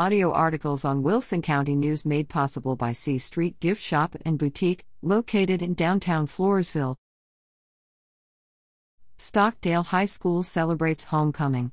Audio articles on Wilson County News made possible by C Street Gift Shop and Boutique, located in downtown Floresville. Stockdale High School celebrates homecoming.